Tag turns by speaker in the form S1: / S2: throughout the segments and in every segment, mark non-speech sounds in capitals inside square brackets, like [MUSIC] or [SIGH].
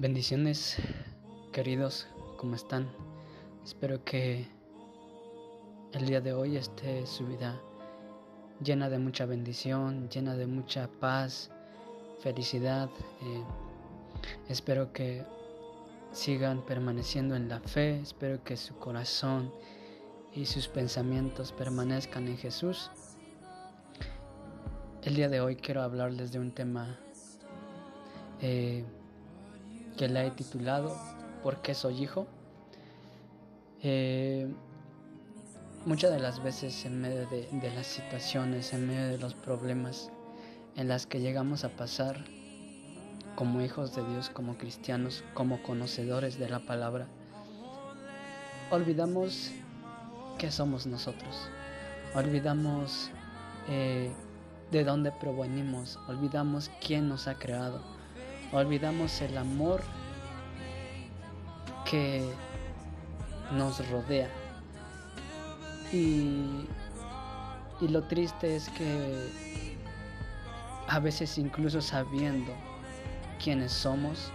S1: Bendiciones, queridos, ¿cómo están? Espero que el día de hoy esté su vida llena de mucha bendición, llena de mucha paz, felicidad. Eh, espero que sigan permaneciendo en la fe, espero que su corazón y sus pensamientos permanezcan en Jesús. El día de hoy quiero hablarles de un tema eh, que la he titulado ¿Por qué soy hijo? Eh, muchas de las veces en medio de, las situaciones, en medio de los problemas en las que llegamos a pasar como hijos de Dios, como cristianos, como conocedores de la palabra, olvidamos que somos nosotros, olvidamos eh, de dónde provenimos, olvidamos quién nos ha creado, olvidamos el amor que nos rodea. Y, y lo triste es que a veces incluso sabiendo quiénes somos,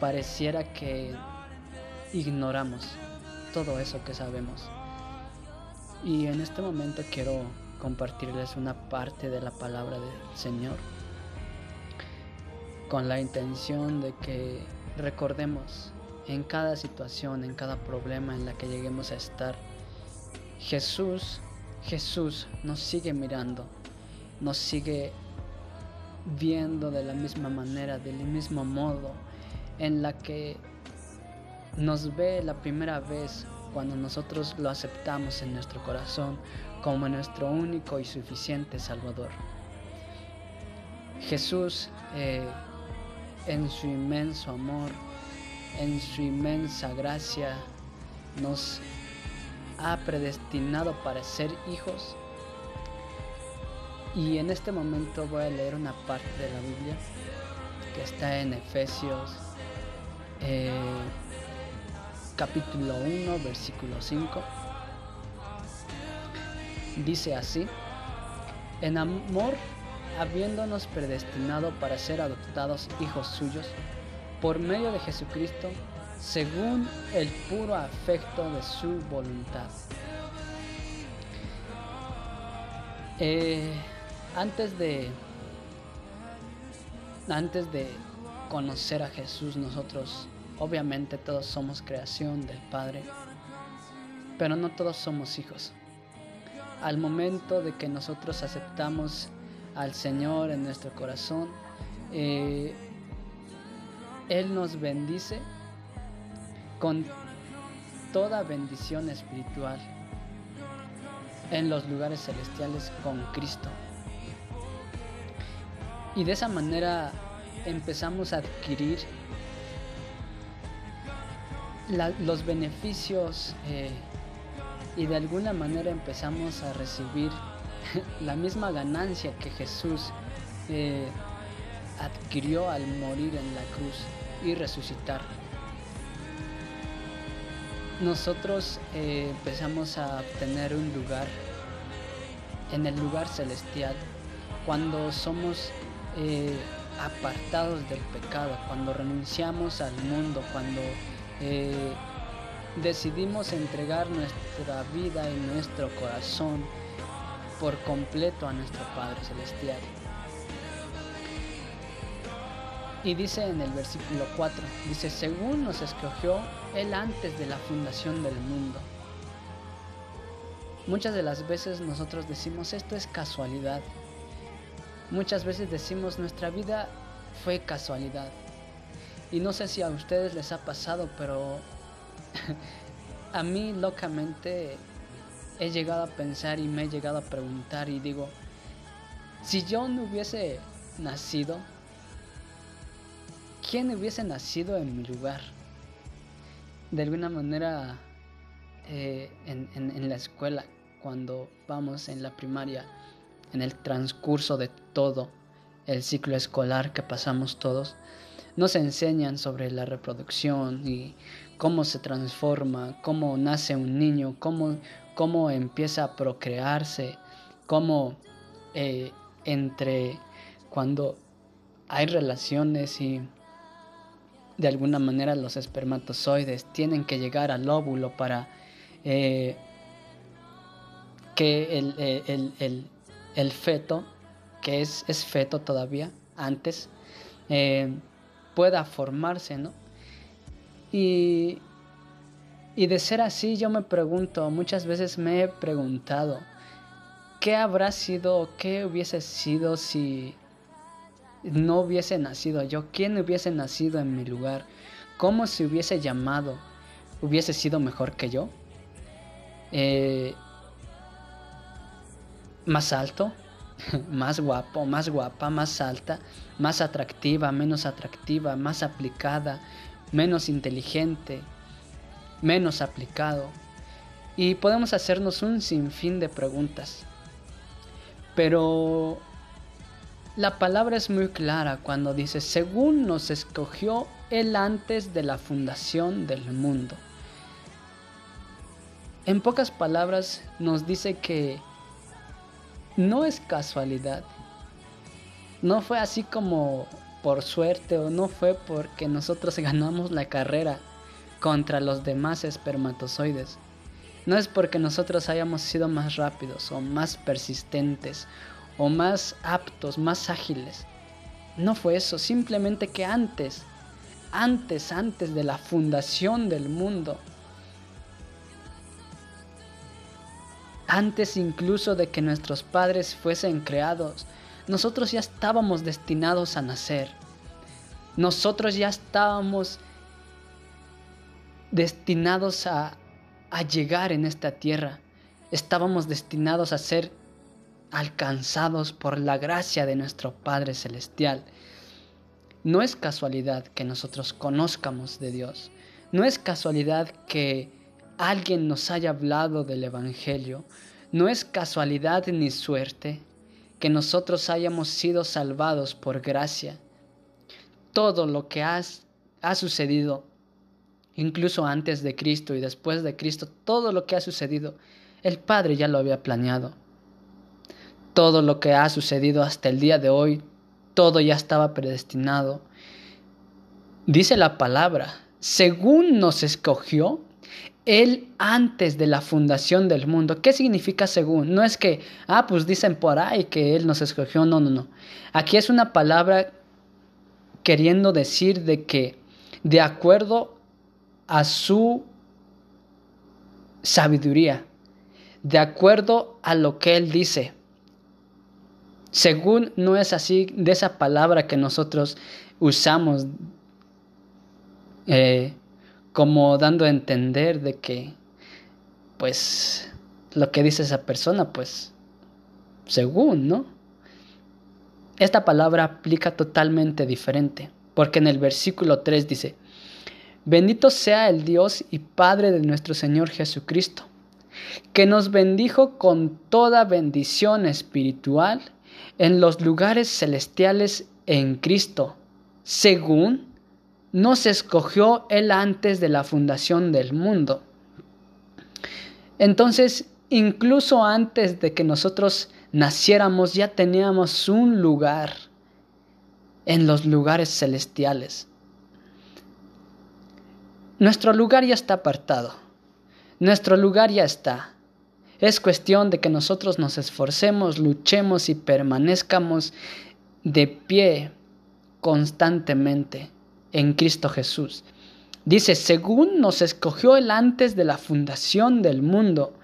S1: pareciera que ignoramos todo eso que sabemos. Y en este momento quiero compartirles una parte de la palabra del Señor con la intención de que recordemos en cada situación, en cada problema en la que lleguemos a estar, Jesús, Jesús nos sigue mirando, nos sigue viendo de la misma manera, del mismo modo en la que nos ve la primera vez cuando nosotros lo aceptamos en nuestro corazón como nuestro único y suficiente Salvador. Jesús, eh, en su inmenso amor, en su inmensa gracia, nos ha predestinado para ser hijos. Y en este momento voy a leer una parte de la Biblia que está en Efesios eh, capítulo 1, versículo 5. Dice así, en amor, habiéndonos predestinado para ser adoptados hijos suyos, por medio de Jesucristo, según el puro afecto de su voluntad. Eh, antes de antes de conocer a Jesús nosotros obviamente todos somos creación del Padre pero no todos somos hijos al momento de que nosotros aceptamos al Señor en nuestro corazón eh, él nos bendice con toda bendición espiritual en los lugares celestiales con Cristo. Y de esa manera empezamos a adquirir los beneficios eh, y de alguna manera empezamos a recibir [LAUGHS] la misma ganancia que Jesús eh, adquirió al morir en la cruz y resucitar. Nosotros eh, empezamos a obtener un lugar en el lugar celestial cuando somos eh, apartados del pecado, cuando renunciamos al mundo, cuando decidimos entregar nuestra vida y nuestro corazón por completo a nuestro Padre Celestial. Y dice en el versículo 4, dice, según nos escogió Él antes de la fundación del mundo. Muchas de las veces nosotros decimos, esto es casualidad. Muchas veces decimos, nuestra vida fue casualidad. Y no sé si a ustedes les ha pasado, pero [LAUGHS] a mí locamente he llegado a pensar y me he llegado a preguntar y digo, si yo no hubiese nacido, ¿quién hubiese nacido en mi lugar? De alguna manera, eh, en, la escuela, cuando vamos en la primaria, en el transcurso de todo el ciclo escolar que pasamos todos, nos enseñan sobre la reproducción y cómo se transforma, cómo nace un niño, cómo, cómo empieza a procrearse, cómo eh, entre cuando hay relaciones y de alguna manera los espermatozoides tienen que llegar al óvulo para eh, que el, el, feto, que es, es, feto todavía antes, eh, pueda formarse, ¿no? Y, y de ser así yo me pregunto, muchas veces me he preguntado, ¿qué habrá sido, qué hubiese sido si no hubiese nacido yo? ¿Quién hubiese nacido en mi lugar? ¿Cómo se hubiese llamado? ¿Hubiese sido mejor que yo? Eh, ¿Más alto? [LAUGHS] ¿Más guapo? ¿Más guapa? ¿Más alta? ¿Más atractiva? ¿Menos atractiva? ¿Más aplicada? ¿Menos inteligente? ¿Menos aplicado? Y podemos hacernos un sinfín de preguntas. Pero la palabra es muy clara cuando dice, según nos escogió Él antes de la fundación del mundo. En pocas palabras nos dice que no es casualidad. No fue así como por suerte o no fue porque nosotros [LAUGHS] ganamos la carrera contra los demás espermatozoides. No es porque nosotros hayamos sido más rápidos o más persistentes o más aptos, más ágiles. No fue eso, simplemente que antes, antes, antes de la fundación del mundo, antes incluso de que nuestros padres fuesen creados, nosotros ya estábamos destinados a nacer. Nosotros ya estábamos destinados a, llegar en esta tierra. Estábamos destinados a ser alcanzados por la gracia de nuestro Padre Celestial. No es casualidad que nosotros conozcamos de Dios. No es casualidad que alguien nos haya hablado del Evangelio. No es casualidad ni suerte que nosotros hayamos sido salvados por gracia. Todo lo que ha, ha sucedido, incluso antes de Cristo y después de Cristo, todo lo que ha sucedido, el Padre ya lo había planeado todo lo que ha sucedido hasta el día de hoy, todo ya estaba predestinado. Dice la palabra, según nos escogió, Él antes de la fundación del mundo. ¿Qué significa según? No es que, ah, pues dicen por ahí que Él nos escogió. No, no, no. Aquí es una palabra queriendo decir de que de acuerdo a su sabiduría, de acuerdo a lo que Él dice, según no es así de esa palabra que nosotros usamos eh, como dando a entender de que pues lo que dice esa persona pues según, ¿no? Esta palabra aplica totalmente diferente, porque en el versículo 3 dice, bendito sea el Dios y Padre de nuestro Señor Jesucristo, que nos bendijo con toda bendición espiritual en los lugares celestiales en Cristo, según nos escogió Él antes de la fundación del mundo. Entonces, incluso antes de que nosotros naciéramos, ya teníamos un lugar en los lugares celestiales. Nuestro lugar ya está apartado. Nuestro lugar ya está. Es cuestión de que nosotros nos esforcemos, luchemos y permanezcamos de pie constantemente en Cristo Jesús. Dice, según nos escogió Él antes de la fundación del mundo.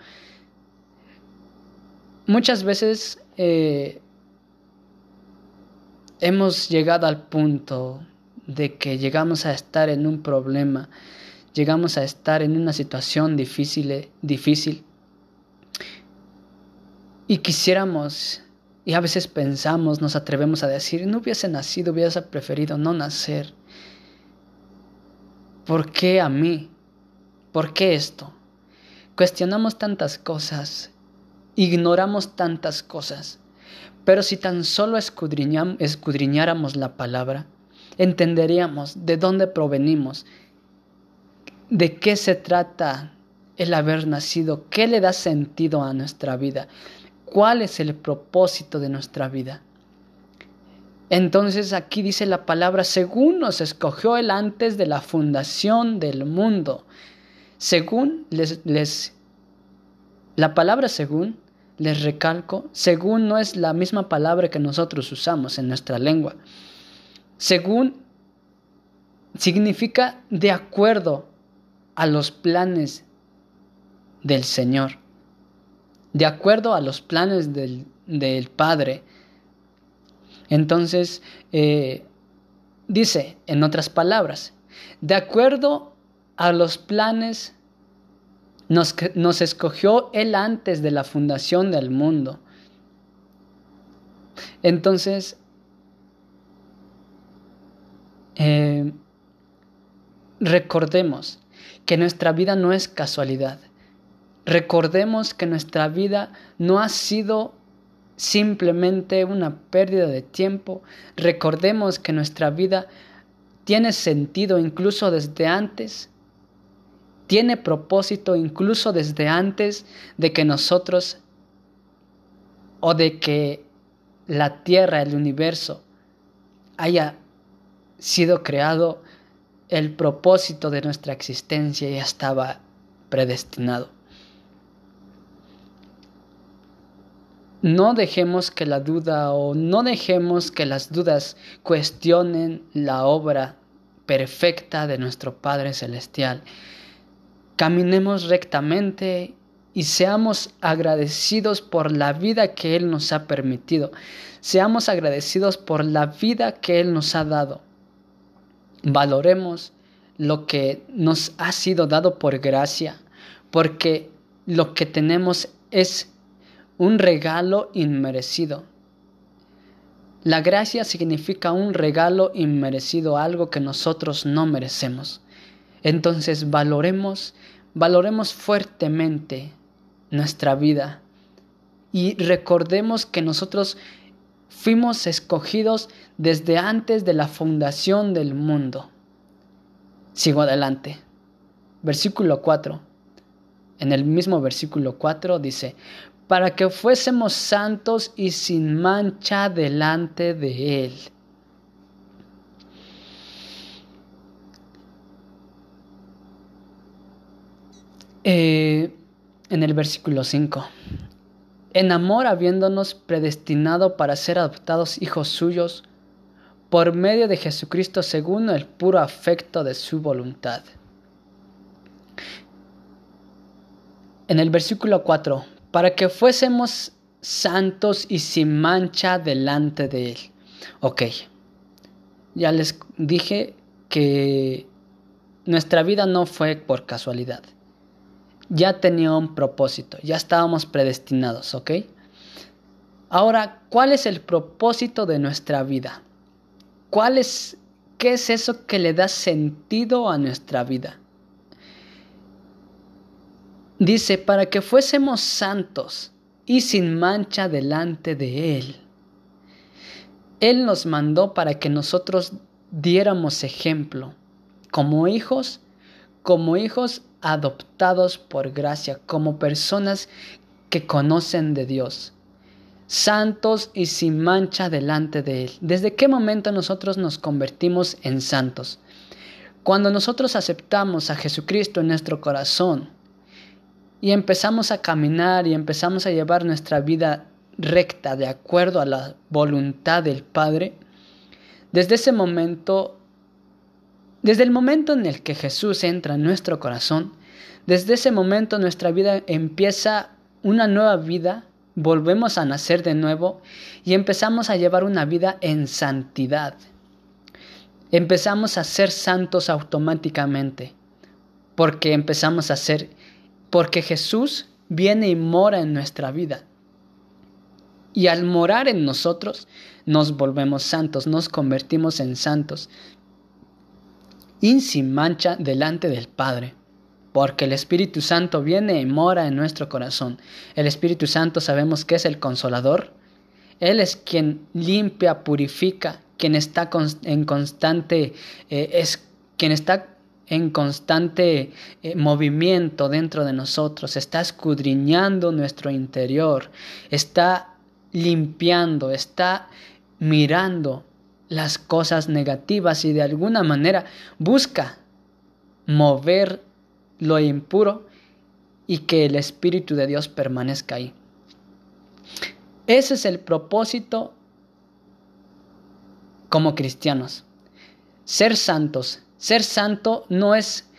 S1: Muchas veces eh, hemos llegado al punto de que llegamos a estar en un problema, llegamos a estar en una situación difícil, difícil y quisiéramos, y a veces pensamos, nos atrevemos a decir, no hubiese nacido, hubiese preferido no nacer. ¿Por qué a mí? ¿Por qué esto? Cuestionamos tantas cosas, ignoramos tantas cosas, pero si tan solo escudriñáramos la palabra, entenderíamos de dónde provenimos, de qué se trata el haber nacido, qué le da sentido a nuestra vida, cuál es el propósito de nuestra vida. Entonces aquí dice la palabra, según nos escogió él antes de la fundación del mundo. Según les, la palabra según, les recalco, según no es la misma palabra que nosotros usamos en nuestra lengua. Según significa de acuerdo a los planes del Señor, de acuerdo a los planes del, del Padre. Entonces, eh, dice, en otras palabras, de acuerdo a los planes, nos, nos, escogió Él antes de la fundación del mundo. Entonces, eh, recordemos que nuestra vida no es casualidad. Recordemos que nuestra vida no ha sido simplemente una pérdida de tiempo. Recordemos que nuestra vida tiene sentido incluso desde antes. Tiene propósito incluso desde antes de que nosotros o de que la tierra, el universo, haya sido creado. El propósito de nuestra existencia ya estaba predestinado. No dejemos que la duda o no dejemos que las dudas cuestionen la obra perfecta de nuestro Padre Celestial. Caminemos rectamente y seamos agradecidos por la vida que Él nos ha permitido. Seamos agradecidos por la vida que Él nos ha dado. Valoremos lo que nos ha sido dado por gracia, porque lo que tenemos es un regalo inmerecido. La gracia significa un regalo inmerecido, algo que nosotros no merecemos. Entonces valoremos, valoremos fuertemente nuestra vida y recordemos que nosotros fuimos escogidos desde antes de la fundación del mundo. Sigo adelante. Versículo 4. En el mismo versículo 4 dice, para que fuésemos santos y sin mancha delante de Él. Eh, en el versículo 5. En amor habiéndonos predestinado para ser adoptados hijos suyos por medio de Jesucristo según el puro afecto de su voluntad. En el versículo 4, para que fuésemos santos y sin mancha delante de Él. Ok, ya les dije que nuestra vida no fue por casualidad. Ya tenía un propósito, ya estábamos predestinados, ¿ok? Ahora, ¿cuál es el propósito de nuestra vida? ¿Cuál es, qué es eso que le da sentido a nuestra vida? Dice, para que fuésemos santos y sin mancha delante de Él. Él nos mandó para que nosotros diéramos ejemplo, como hijos, como hijos adoptados por gracia, como personas que conocen de Dios, santos y sin mancha delante de Él. ¿Desde qué momento nosotros nos convertimos en santos? Cuando nosotros aceptamos a Jesucristo en nuestro corazón, y empezamos a caminar y empezamos a llevar nuestra vida recta de acuerdo a la voluntad del Padre, desde ese momento, desde el momento en el que Jesús entra en nuestro corazón, desde ese momento nuestra vida empieza una nueva vida, volvemos a nacer de nuevo y empezamos a llevar una vida en santidad. Empezamos a ser santos automáticamente, porque empezamos a ser porque Jesús viene y mora en nuestra vida. Y al morar en nosotros, nos volvemos santos, nos convertimos en santos. Y sin mancha delante del Padre. Porque el Espíritu Santo viene y mora en nuestro corazón. El Espíritu Santo sabemos que es el consolador. Él es quien limpia, purifica, quien está en constante, eh, es quien está en constante eh, movimiento dentro de nosotros, está escudriñando nuestro interior, está limpiando, está mirando las cosas negativas y de alguna manera busca mover lo impuro y que el Espíritu de Dios permanezca ahí. Ese es el propósito como cristianos. Ser santos. Ser santo no es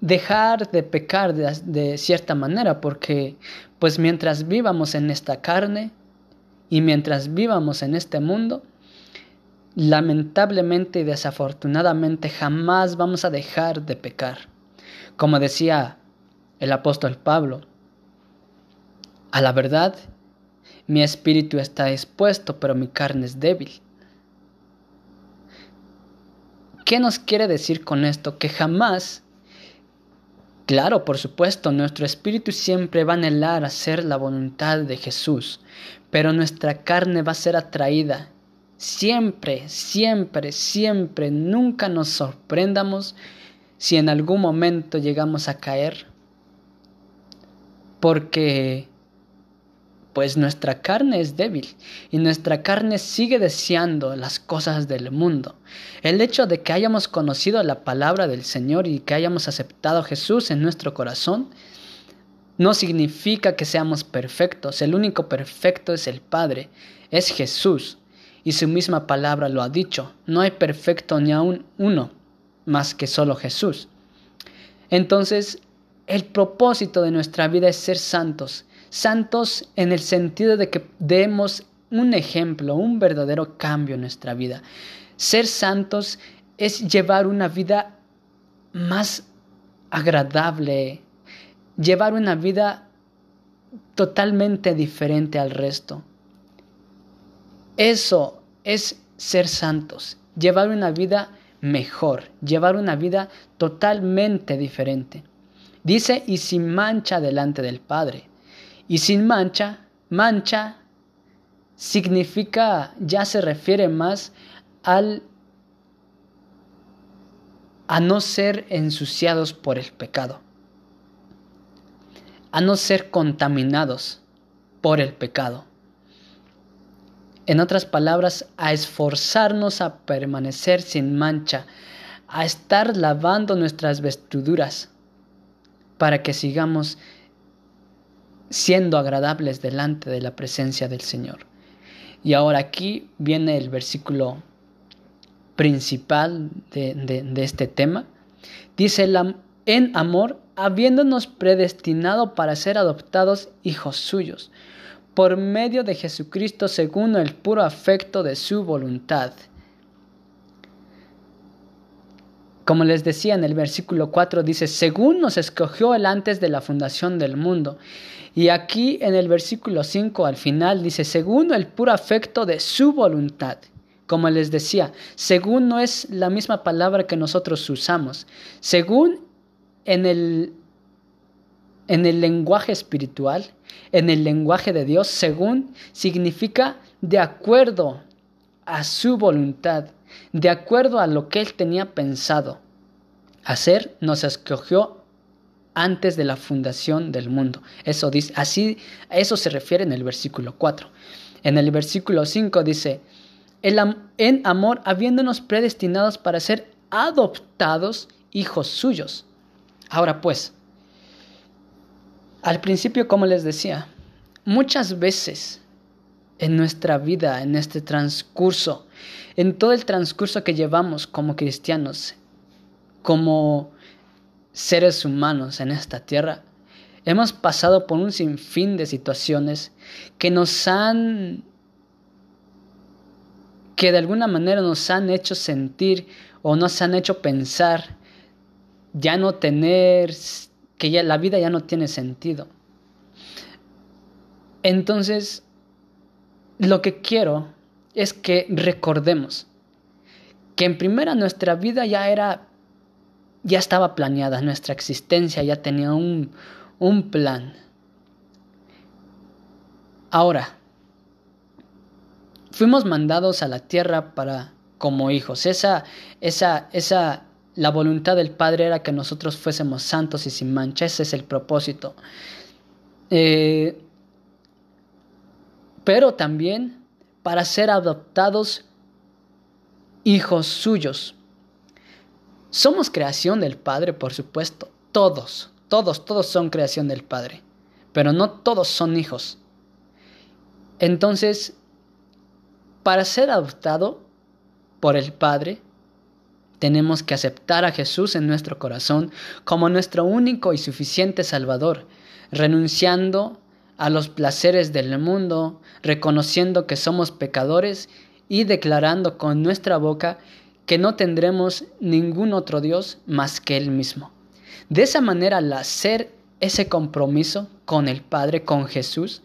S1: dejar de pecar de, cierta manera, porque pues mientras vivamos en esta carne y mientras vivamos en este mundo, lamentablemente y desafortunadamente jamás vamos a dejar de pecar. Como decía el apóstol Pablo, a la verdad, mi espíritu está dispuesto, pero mi carne es débil. ¿Qué nos quiere decir con esto? Que jamás, claro, por supuesto, nuestro espíritu siempre va a anhelar hacer la voluntad de Jesús, pero nuestra carne va a ser atraída. Siempre, siempre, siempre, nunca nos sorprendamos si en algún momento llegamos a caer, porque pues nuestra carne es débil y nuestra carne sigue deseando las cosas del mundo. El hecho de que hayamos conocido la palabra del Señor y que hayamos aceptado a Jesús en nuestro corazón no significa que seamos perfectos. El único perfecto es el Padre, es Jesús. Y su misma palabra lo ha dicho. No hay perfecto ni aún uno, más que solo Jesús. Entonces, el propósito de nuestra vida es ser santos santos en el sentido de que demos un ejemplo, un verdadero cambio en nuestra vida. Ser santos es llevar una vida más agradable, llevar una vida totalmente diferente al resto. Eso es ser santos, llevar una vida mejor, llevar una vida totalmente diferente. Dice, y sin mancha delante del Padre. Y sin mancha, mancha significa, ya se refiere más al a no ser ensuciados por el pecado, a no ser contaminados por el pecado. En otras palabras, a esforzarnos a permanecer sin mancha, a estar lavando nuestras vestiduras para que sigamos siendo agradables delante de la presencia del Señor. Y ahora aquí viene el versículo principal de, este tema. Dice, en amor, habiéndonos predestinado para ser adoptados hijos suyos, por medio de Jesucristo según el puro afecto de su voluntad. Como les decía en el versículo 4, dice, según nos escogió él antes de la fundación del mundo y aquí en el versículo 5 al final dice, según el puro afecto de su voluntad. Como les decía, según no es la misma palabra que nosotros usamos. Según en el, en el lenguaje espiritual, en el lenguaje de Dios, según significa de acuerdo a su voluntad, de acuerdo a lo que Él tenía pensado hacer, nos escogió antes de la fundación del mundo. Eso dice, así, eso se refiere en el versículo 4. En el versículo 5 dice, en amor habiéndonos predestinados para ser adoptados hijos suyos. Ahora pues, al principio, como les decía, muchas veces en nuestra vida, en este transcurso, en todo el transcurso que llevamos como cristianos, como seres humanos en esta tierra, hemos pasado por un sinfín de situaciones que nos han, que de alguna manera nos han hecho sentir o nos han hecho pensar ya no tener, que ya la vida ya no tiene sentido. Entonces, lo que quiero es que recordemos que en primera nuestra vida ya era ya estaba planeada, nuestra existencia ya tenía un, un plan. Ahora, fuimos mandados a la tierra para como hijos. Esa, esa, esa, la voluntad del Padre era que nosotros fuésemos santos y sin mancha. Ese es el propósito. Eh, pero también para ser adoptados hijos suyos. Somos creación del Padre, por supuesto. Todos, todos, todos son creación del Padre. Pero no todos son hijos. Entonces, para ser adoptado por el Padre, tenemos que aceptar a Jesús en nuestro corazón como nuestro único y suficiente Salvador, renunciando a los placeres del mundo, reconociendo que somos pecadores y declarando con nuestra boca que no tendremos ningún otro Dios más que Él mismo. De esa manera, al hacer ese compromiso con el Padre, con Jesús,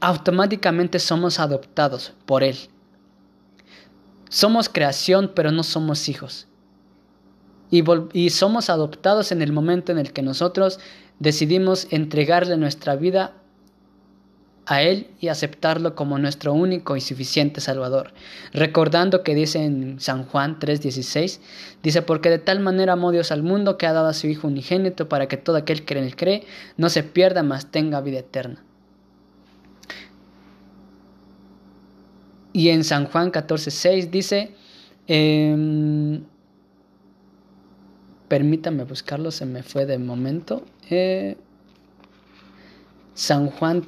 S1: automáticamente somos adoptados por Él. Somos creación, pero no somos hijos. Y, y, somos adoptados en el momento en el que nosotros decidimos entregarle nuestra vida a Él y aceptarlo como nuestro único y suficiente Salvador. Recordando que dice en San Juan 3:16, dice, porque de tal manera amó Dios al mundo que ha dado a su Hijo unigénito para que todo aquel que en él cree no se pierda, mas tenga vida eterna. Y en San Juan 14:6 dice, eh, permítame buscarlo, se me fue de momento. Eh, San Juan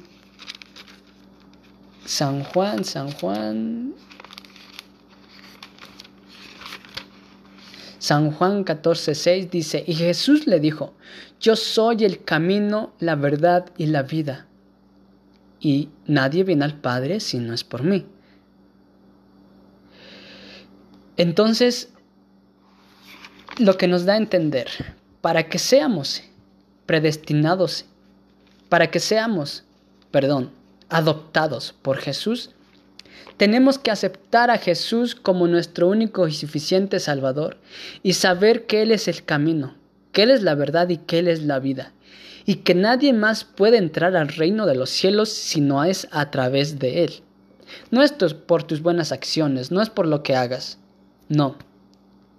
S1: San Juan, San Juan. San Juan 14:6 dice, y Jesús le dijo, yo soy el camino, la verdad y la vida, y nadie viene al Padre si no es por mí. Entonces, lo que nos da a entender, para que seamos predestinados, para que seamos, perdón, adoptados por Jesús, tenemos que aceptar a Jesús como nuestro único y suficiente Salvador y saber que Él es el camino, que Él es la verdad y que Él es la vida, y que nadie más puede entrar al reino de los cielos si no es a través de Él. No es por tus buenas acciones, no es por lo que hagas, no,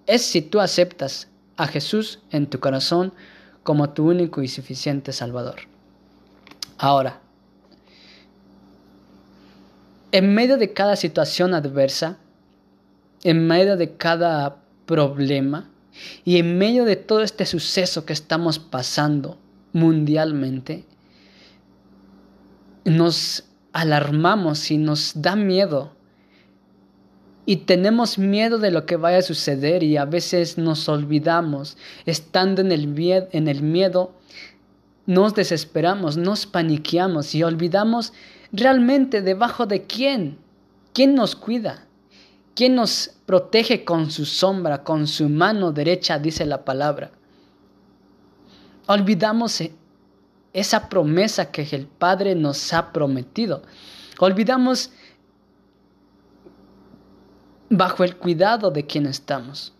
S1: es si tú aceptas a Jesús en tu corazón como tu único y suficiente Salvador. Ahora, en medio de cada situación adversa, en medio de cada problema y en medio de todo este suceso que estamos pasando mundialmente, nos alarmamos y nos da miedo. Y tenemos miedo de lo que vaya a suceder y a veces nos olvidamos, estando en el, en el miedo, nos desesperamos, nos paniqueamos y olvidamos realmente debajo de quién, quién nos cuida, quién nos protege con su sombra, con su mano derecha, dice la palabra. Olvidamos e, esa promesa que el Padre nos ha prometido. Olvidamos bajo el cuidado de quien estamos.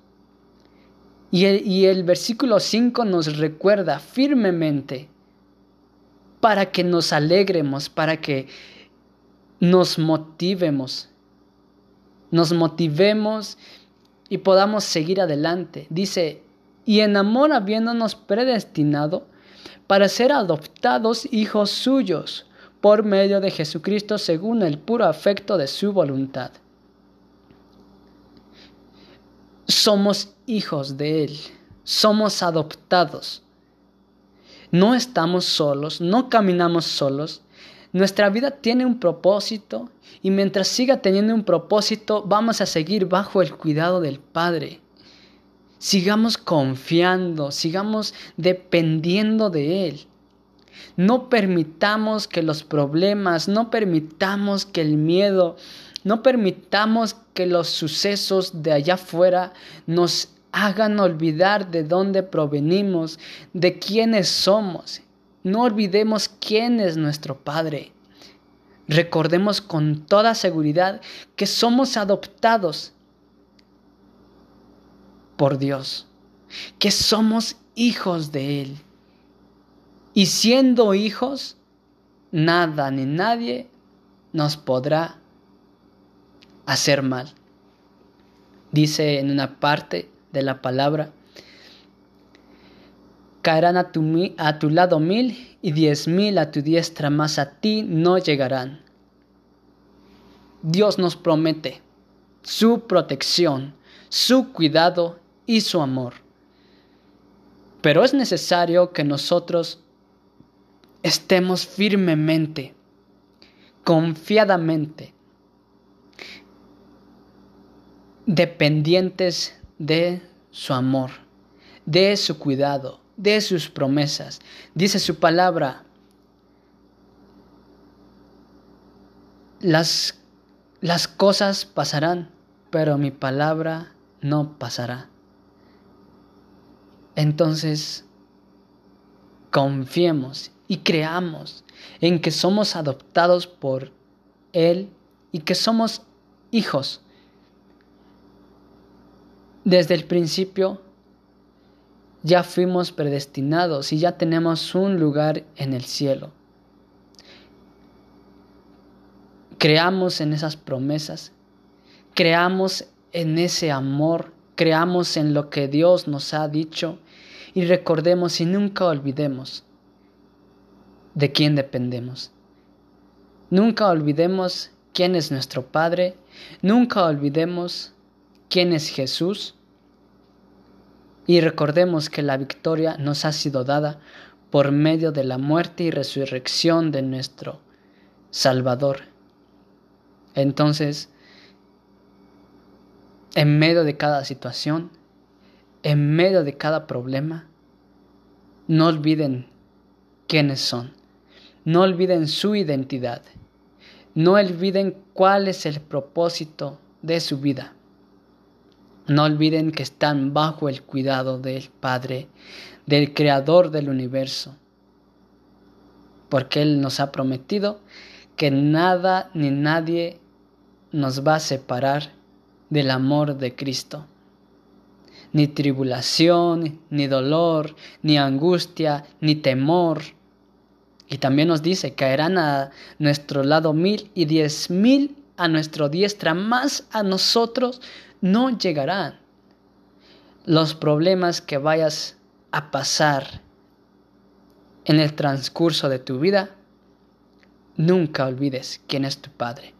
S1: Y el, y el versículo 5 nos recuerda firmemente para que nos alegremos, para que nos motivemos, nos motivemos y podamos seguir adelante. Dice, y en amor habiéndonos predestinado para ser adoptados hijos suyos por medio de Jesucristo según el puro afecto de su voluntad. Somos hijos de Él, somos adoptados no estamos solos, no caminamos solos. Nuestra vida tiene un propósito y mientras siga teniendo un propósito vamos a seguir bajo el cuidado del Padre. Sigamos confiando, sigamos dependiendo de Él. No permitamos que los problemas, no permitamos que el miedo, no permitamos que los sucesos de allá afuera nos hagan olvidar de dónde provenimos, de quiénes somos. No olvidemos quién es nuestro Padre. Recordemos con toda seguridad que somos adoptados por Dios, que somos hijos de Él. Y siendo hijos, nada ni nadie nos podrá hacer mal. Dice en una parte de la palabra. Caerán a tu, a tu lado mil y diez mil a tu diestra, mas a ti no llegarán. Dios nos promete su protección, su cuidado y su amor. Pero es necesario que nosotros estemos firmemente, confiadamente, dependientes de su amor, de su cuidado, de sus promesas. Dice su palabra, las, las cosas pasarán, pero mi palabra no pasará. Entonces, confiemos y creamos en que somos adoptados por Él y que somos hijos. Desde el principio ya fuimos predestinados y ya tenemos un lugar en el cielo. Creamos en esas promesas, creamos en ese amor, creamos en lo que Dios nos ha dicho y recordemos y nunca olvidemos de quién dependemos. Nunca olvidemos quién es nuestro Padre, nunca olvidemos quién es Jesús y recordemos que la victoria nos ha sido dada por medio de la muerte y resurrección de nuestro Salvador. Entonces, en medio de cada situación, en medio de cada problema, no olviden quiénes son. No olviden su identidad. No olviden cuál es el propósito de su vida. No olviden que están bajo el cuidado del Padre, del Creador del universo. Porque Él nos ha prometido que nada ni nadie nos va a separar del amor de Cristo. Ni tribulación, ni dolor, ni angustia, ni temor, y también nos dice, caerán a nuestro lado mil y diez mil a nuestro diestra, más a nosotros no llegarán. Los problemas que vayas a pasar en el transcurso de tu vida, nunca olvides quién es tu Padre.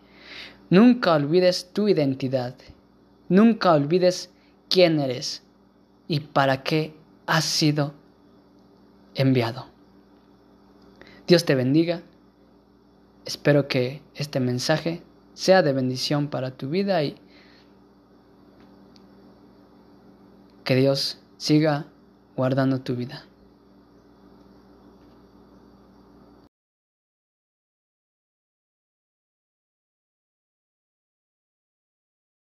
S1: Nunca olvides tu identidad. Nunca olvides quién eres y para qué has sido enviado. Dios te bendiga. Espero que este mensaje sea de bendición para tu vida y que Dios siga guardando tu vida.